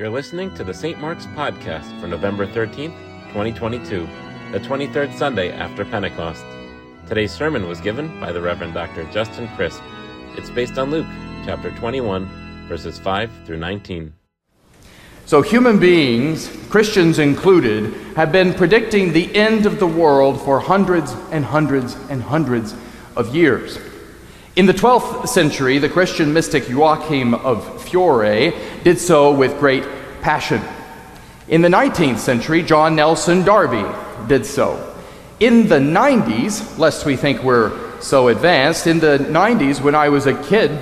You're listening to the St. Mark's Podcast for November 13th, 2022, the 23rd Sunday after Pentecost. Today's sermon was given by the Reverend Dr. Justin Crisp. It's based on Luke chapter 21, verses 5 through 19. So, human beings, Christians included, have been predicting the end of the world for hundreds and hundreds and hundreds of years. In the 12th century, the Christian mystic Joachim of Fiore did so with great passion. In the 19th century, John Nelson Darby did so. In the 90s, lest we think we're so advanced, in the 90s, when I was a kid,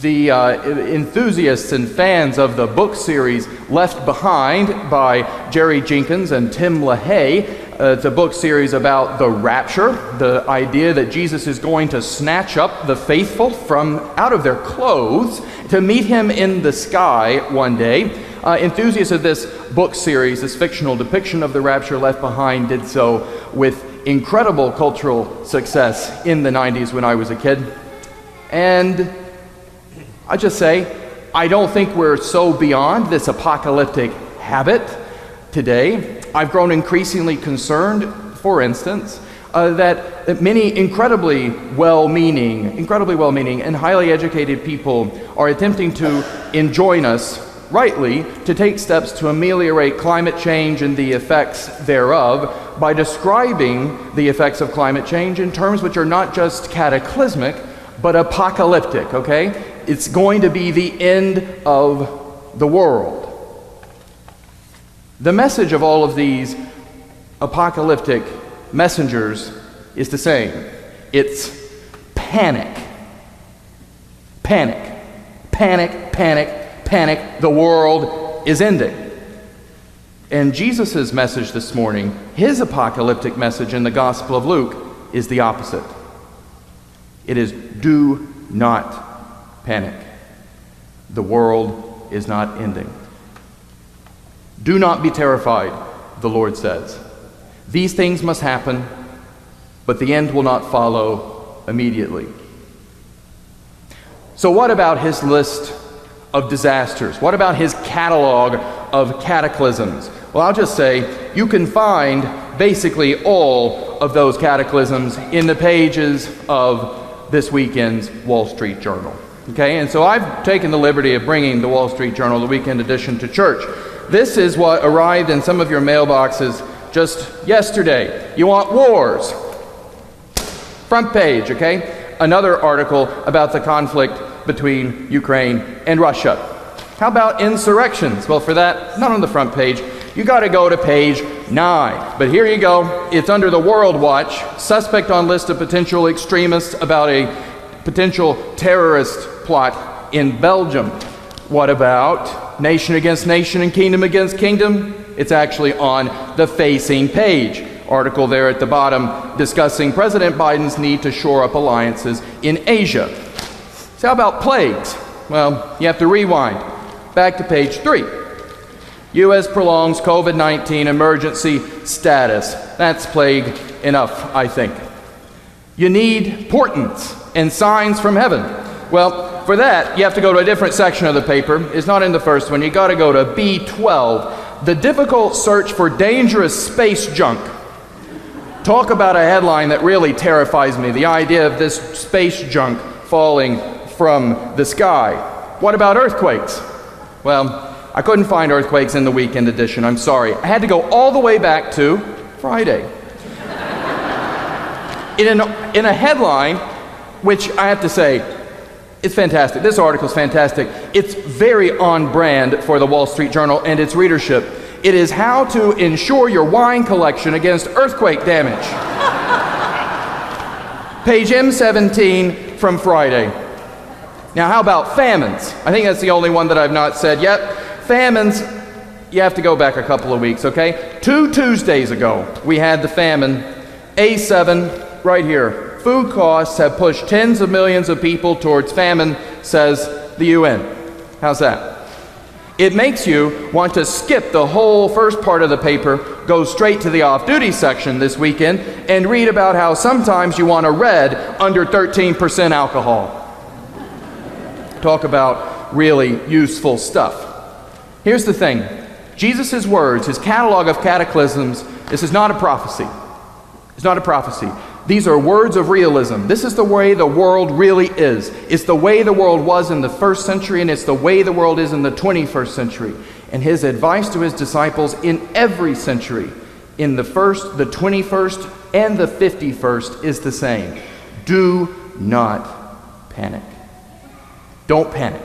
the uh, enthusiasts and fans of the book series Left Behind by Jerry Jenkins and Tim LaHaye. Uh, it's a book series about the rapture, the idea that Jesus is going to snatch up the faithful from out of their clothes to meet him in the sky one day. Uh, enthusiasts of this book series, this fictional depiction of the rapture left behind, did so with incredible cultural success in the 90s when I was a kid. And I just say, I don't think we're so beyond this apocalyptic habit today. I've grown increasingly concerned, for instance, uh, that, that many incredibly well meaning, incredibly well meaning, and highly educated people are attempting to enjoin us rightly to take steps to ameliorate climate change and the effects thereof by describing the effects of climate change in terms which are not just cataclysmic but apocalyptic, okay? it's going to be the end of the world. The message of all of these apocalyptic messengers is the same it's panic. Panic. Panic, panic, panic. The world is ending. And Jesus' message this morning, his apocalyptic message in the Gospel of Luke, is the opposite. It is do not panic. The world is not ending. Do not be terrified, the Lord says. These things must happen, but the end will not follow immediately. So, what about his list of disasters? What about his catalog of cataclysms? Well, I'll just say you can find basically all of those cataclysms in the pages of this weekend's Wall Street Journal. Okay, and so I've taken the liberty of bringing the Wall Street Journal, the weekend edition, to church. This is what arrived in some of your mailboxes just yesterday. You want wars? Front page, okay? Another article about the conflict between Ukraine and Russia. How about insurrections? Well, for that, not on the front page. You got to go to page 9. But here you go. It's under the World Watch. Suspect on list of potential extremists about a potential terrorist plot in Belgium. What about nation against nation and kingdom against kingdom? It's actually on the facing page. Article there at the bottom discussing President Biden's need to shore up alliances in Asia. So, how about plagues? Well, you have to rewind back to page three. U.S. prolongs COVID 19 emergency status. That's plague enough, I think. You need portents and signs from heaven. Well, for that, you have to go to a different section of the paper. It's not in the first one. You got to go to B12, the difficult search for dangerous space junk. Talk about a headline that really terrifies me the idea of this space junk falling from the sky. What about earthquakes? Well, I couldn't find earthquakes in the weekend edition. I'm sorry. I had to go all the way back to Friday. in, an, in a headline which I have to say, it's fantastic. This article is fantastic. It's very on brand for the Wall Street Journal and its readership. It is how to insure your wine collection against earthquake damage. Page M17 from Friday. Now, how about famines? I think that's the only one that I've not said yet. Famines, you have to go back a couple of weeks, okay? Two Tuesdays ago, we had the famine. A7, right here food costs have pushed tens of millions of people towards famine, says the UN. How's that? It makes you want to skip the whole first part of the paper, go straight to the off duty section this weekend, and read about how sometimes you want a red under 13% alcohol. Talk about really useful stuff. Here's the thing Jesus' words, his catalog of cataclysms, this is not a prophecy. It's not a prophecy. These are words of realism. This is the way the world really is. It's the way the world was in the first century, and it's the way the world is in the 21st century. And his advice to his disciples in every century, in the first, the 21st, and the 51st, is the same do not panic. Don't panic.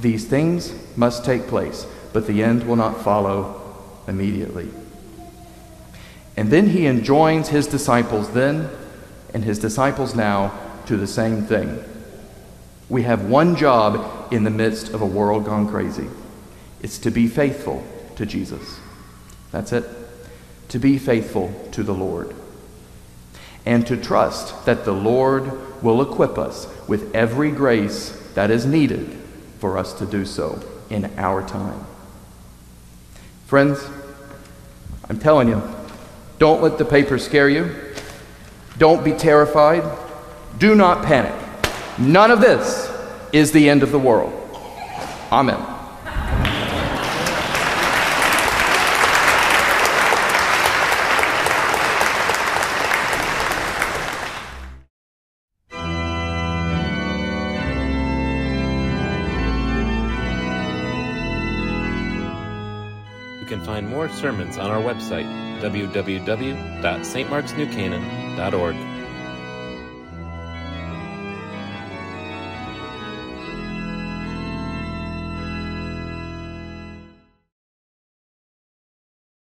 These things must take place, but the end will not follow immediately. And then he enjoins his disciples then and his disciples now to the same thing. We have one job in the midst of a world gone crazy it's to be faithful to Jesus. That's it. To be faithful to the Lord. And to trust that the Lord will equip us with every grace that is needed for us to do so in our time. Friends, I'm telling you, don't let the paper scare you. Don't be terrified. Do not panic. None of this is the end of the world. Amen. You can find more sermons on our website, www.stmarksnewcanaan.org.